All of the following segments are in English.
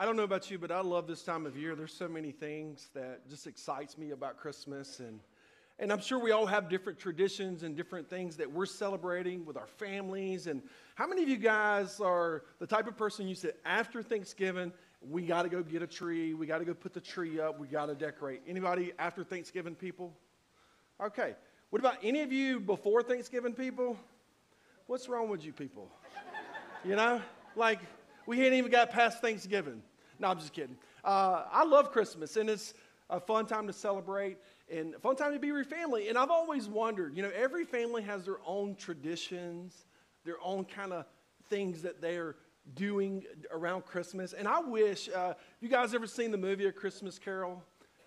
I don't know about you, but I love this time of year. There's so many things that just excites me about Christmas and and I'm sure we all have different traditions and different things that we're celebrating with our families. And how many of you guys are the type of person you said after Thanksgiving, we got to go get a tree, we got to go put the tree up, we got to decorate? Anybody after Thanksgiving people? Okay. What about any of you before Thanksgiving people? What's wrong with you people? You know, like we ain't even got past Thanksgiving. No, I'm just kidding. Uh, I love Christmas, and it's a fun time to celebrate and a fun time to be with your family. And I've always wondered, you know, every family has their own traditions, their own kind of things that they're doing around Christmas. And I wish, uh, you guys ever seen the movie A Christmas Carol?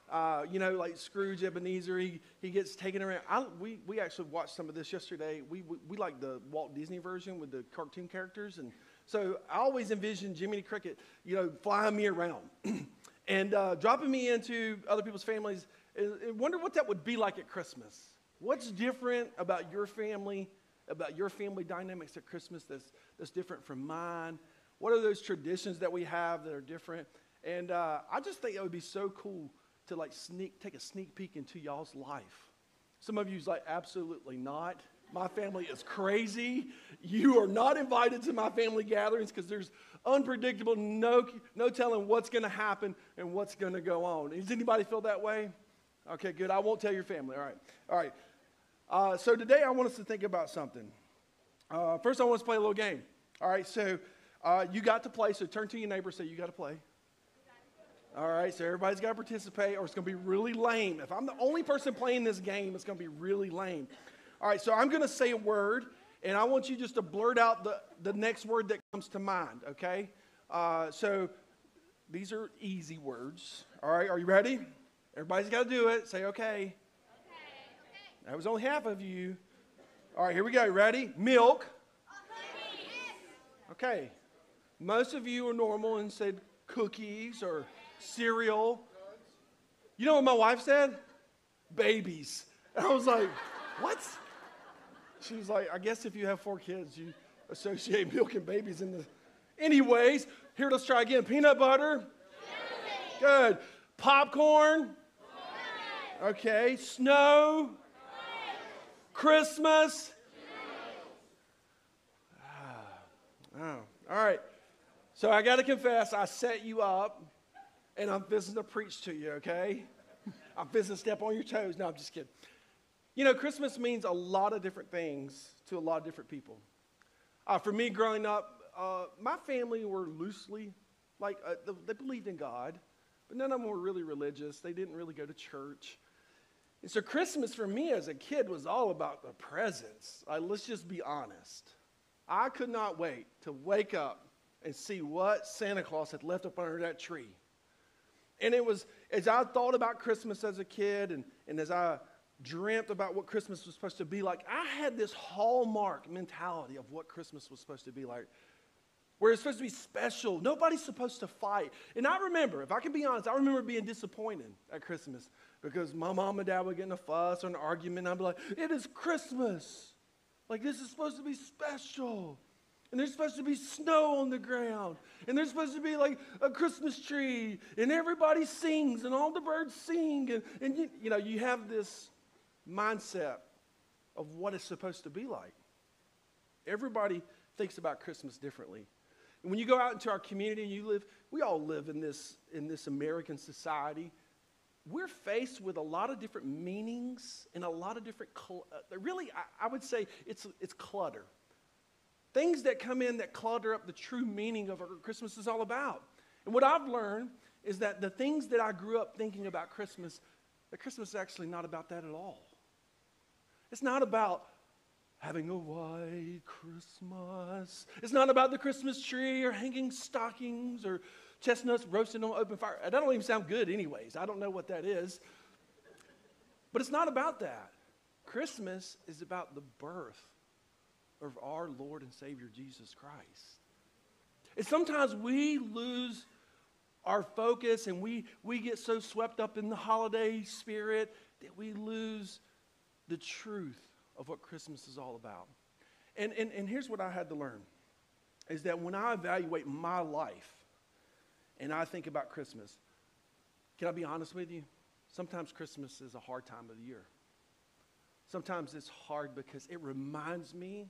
Uh, you know, like Scrooge Ebenezer, he, he gets taken around. I, we, we actually watched some of this yesterday. We, we, we like the Walt Disney version with the cartoon characters. And so I always envisioned Jiminy Cricket, you know, flying me around and uh, dropping me into other people's families. And wonder what that would be like at Christmas. What's different about your family, about your family dynamics at Christmas that's, that's different from mine? What are those traditions that we have that are different? And uh, I just think it would be so cool to like sneak, take a sneak peek into y'all's life. Some of you's like, absolutely not. My family is crazy. You are not invited to my family gatherings because there's unpredictable, no, no telling what's going to happen and what's going to go on. Does anybody feel that way? Okay, good. I won't tell your family. All right. All right. Uh, so today I want us to think about something. Uh, first, I want us to play a little game. All right. So uh, you got to play. So turn to your neighbor. Say you got to play. All right, so everybody's got to participate, or it's going to be really lame. If I'm the only person playing this game, it's going to be really lame. All right, so I'm going to say a word, and I want you just to blurt out the, the next word that comes to mind, okay? Uh, so these are easy words. All right, are you ready? Everybody's got to do it. Say, okay. okay. That was only half of you. All right, here we go. Ready? Milk. Okay. Most of you are normal and said cookies or cereal. You know what my wife said? Babies. And I was like, what? She was like, I guess if you have four kids, you associate milk and babies in the. Anyways, here, let's try again. Peanut butter. Good. Popcorn. Okay. Snow. Christmas. Oh. All right. So I got to confess, I set you up and I'm visiting to preach to you, okay? I'm visiting to step on your toes. No, I'm just kidding. You know, Christmas means a lot of different things to a lot of different people. Uh, for me, growing up, uh, my family were loosely, like, uh, they believed in God, but none of them were really religious. They didn't really go to church. And so, Christmas for me as a kid was all about the presents. Let's just be honest. I could not wait to wake up and see what Santa Claus had left up under that tree. And it was, as I thought about Christmas as a kid and, and as I dreamt about what Christmas was supposed to be like, I had this hallmark mentality of what Christmas was supposed to be like, where it's supposed to be special. Nobody's supposed to fight. And I remember, if I can be honest, I remember being disappointed at Christmas because my mom and dad were getting a fuss or an argument. I'd be like, it is Christmas. Like, this is supposed to be special and there's supposed to be snow on the ground, and there's supposed to be like a Christmas tree, and everybody sings, and all the birds sing, and, and you, you know, you have this mindset of what it's supposed to be like. Everybody thinks about Christmas differently. And when you go out into our community and you live, we all live in this, in this American society. We're faced with a lot of different meanings and a lot of different, cl- uh, really, I, I would say it's, it's clutter. Things that come in that clutter up the true meaning of what Christmas is all about. And what I've learned is that the things that I grew up thinking about Christmas, that Christmas is actually not about that at all. It's not about having a white Christmas. It's not about the Christmas tree or hanging stockings or chestnuts roasting on open fire. That don't even sound good, anyways. I don't know what that is. But it's not about that. Christmas is about the birth of our Lord and Savior Jesus Christ. And sometimes we lose our focus and we, we get so swept up in the holiday spirit that we lose the truth of what Christmas is all about. And, and, and here's what I had to learn is that when I evaluate my life and I think about Christmas, can I be honest with you? Sometimes Christmas is a hard time of the year. Sometimes it's hard because it reminds me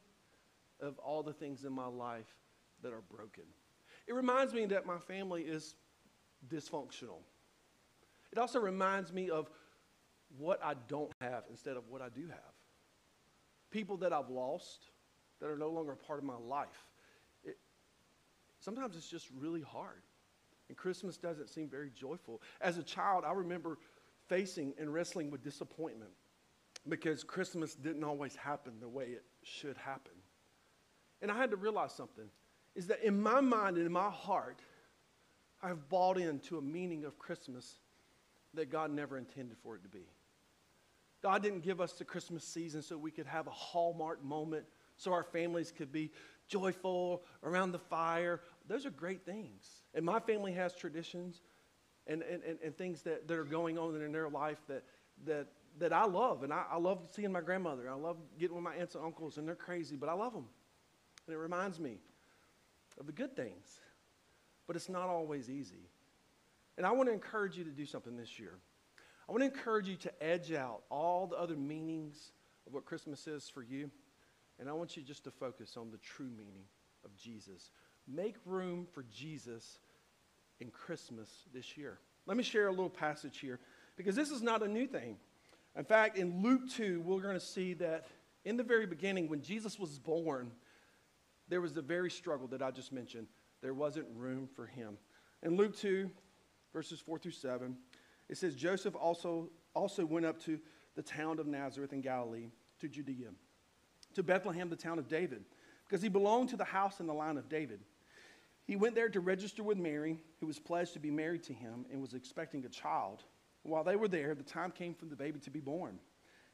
of all the things in my life that are broken. It reminds me that my family is dysfunctional. It also reminds me of what I don't have instead of what I do have. People that I've lost that are no longer a part of my life. It, sometimes it's just really hard. And Christmas doesn't seem very joyful. As a child, I remember facing and wrestling with disappointment because Christmas didn't always happen the way it should happen. And I had to realize something is that in my mind and in my heart, I've bought into a meaning of Christmas that God never intended for it to be. God didn't give us the Christmas season so we could have a hallmark moment, so our families could be joyful around the fire. Those are great things. And my family has traditions and, and, and, and things that, that are going on in their life that, that, that I love. And I, I love seeing my grandmother. I love getting with my aunts and uncles, and they're crazy, but I love them. And it reminds me of the good things. But it's not always easy. And I want to encourage you to do something this year. I want to encourage you to edge out all the other meanings of what Christmas is for you. And I want you just to focus on the true meaning of Jesus. Make room for Jesus in Christmas this year. Let me share a little passage here because this is not a new thing. In fact, in Luke 2, we're going to see that in the very beginning, when Jesus was born, there was the very struggle that I just mentioned. There wasn't room for him. In Luke 2, verses 4 through 7, it says Joseph also, also went up to the town of Nazareth in Galilee, to Judea, to Bethlehem, the town of David, because he belonged to the house and the line of David. He went there to register with Mary, who was pledged to be married to him and was expecting a child. While they were there, the time came for the baby to be born,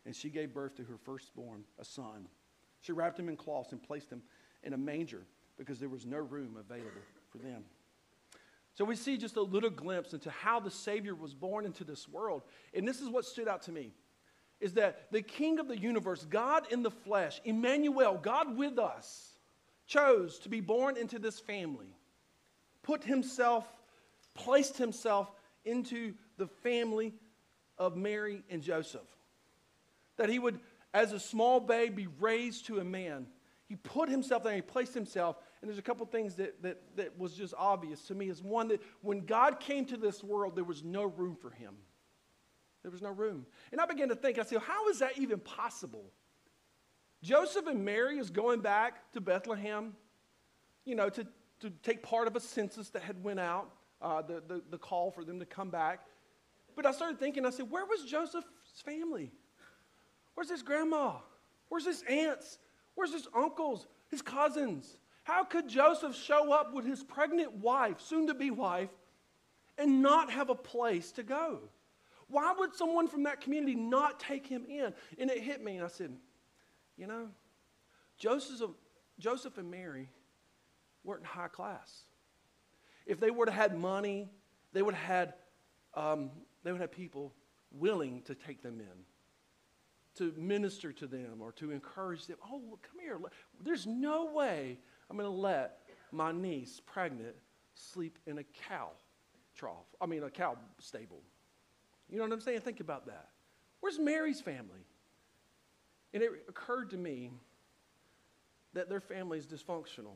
and she gave birth to her firstborn, a son. She wrapped him in cloths and placed him in a manger because there was no room available for them. So we see just a little glimpse into how the Savior was born into this world. And this is what stood out to me is that the King of the universe, God in the flesh, Emmanuel, God with us, chose to be born into this family, put himself, placed himself into the family of Mary and Joseph. That he would, as a small babe, be raised to a man he put himself there, he placed himself. And there's a couple things that, that, that was just obvious to me. Is one that when God came to this world, there was no room for him. There was no room. And I began to think, I said, how is that even possible? Joseph and Mary is going back to Bethlehem, you know, to, to take part of a census that had went out, uh, the, the, the call for them to come back. But I started thinking, I said, where was Joseph's family? Where's his grandma? Where's his aunts? Where's his uncles, his cousins? How could Joseph show up with his pregnant wife, soon to be wife, and not have a place to go? Why would someone from that community not take him in? And it hit me, and I said, you know, Joseph, Joseph and Mary weren't high class. If they would have had money, they would have had, um, they would have people willing to take them in to minister to them or to encourage them. Oh, come here. There's no way I'm going to let my niece, pregnant, sleep in a cow trough. I mean, a cow stable. You know what I'm saying? Think about that. Where's Mary's family? And it occurred to me that their family is dysfunctional.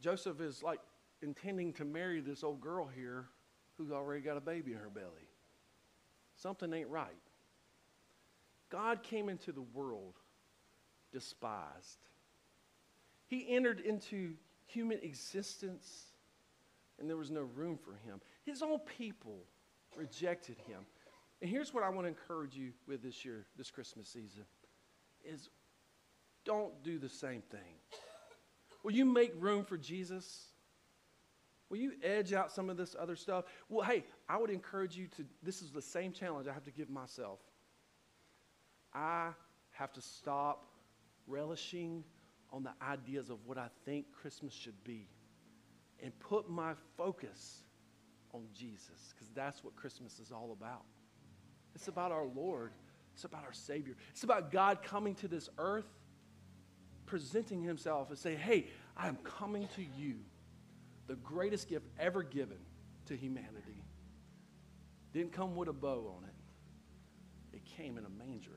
Joseph is like intending to marry this old girl here who's already got a baby in her belly. Something ain't right. God came into the world despised. He entered into human existence and there was no room for him. His own people rejected him. And here's what I want to encourage you with this year, this Christmas season, is don't do the same thing. Will you make room for Jesus? Will you edge out some of this other stuff? Well, hey, I would encourage you to, this is the same challenge I have to give myself. I have to stop relishing on the ideas of what I think Christmas should be and put my focus on Jesus because that's what Christmas is all about. It's about our Lord, it's about our Savior, it's about God coming to this earth, presenting Himself and saying, Hey, I am coming to you, the greatest gift ever given to humanity didn't come with a bow on it, it came in a manger.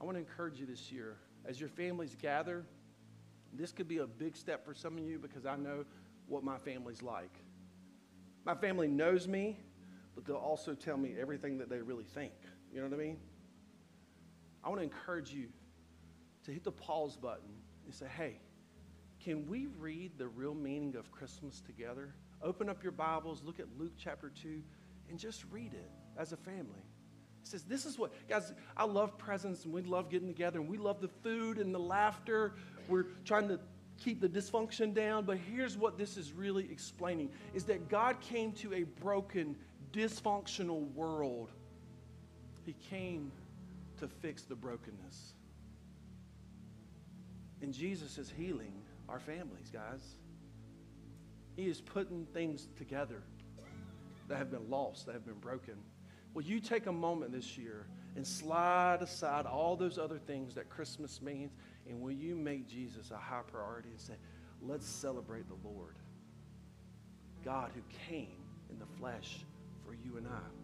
I want to encourage you this year as your families gather. This could be a big step for some of you because I know what my family's like. My family knows me, but they'll also tell me everything that they really think. You know what I mean? I want to encourage you to hit the pause button and say, hey, can we read the real meaning of Christmas together? Open up your Bibles, look at Luke chapter 2, and just read it as a family. It says, This is what, guys, I love presents and we love getting together and we love the food and the laughter. We're trying to keep the dysfunction down, but here's what this is really explaining is that God came to a broken, dysfunctional world. He came to fix the brokenness. And Jesus is healing our families, guys. He is putting things together that have been lost, that have been broken. Will you take a moment this year and slide aside all those other things that Christmas means? And will you make Jesus a high priority and say, let's celebrate the Lord, God who came in the flesh for you and I?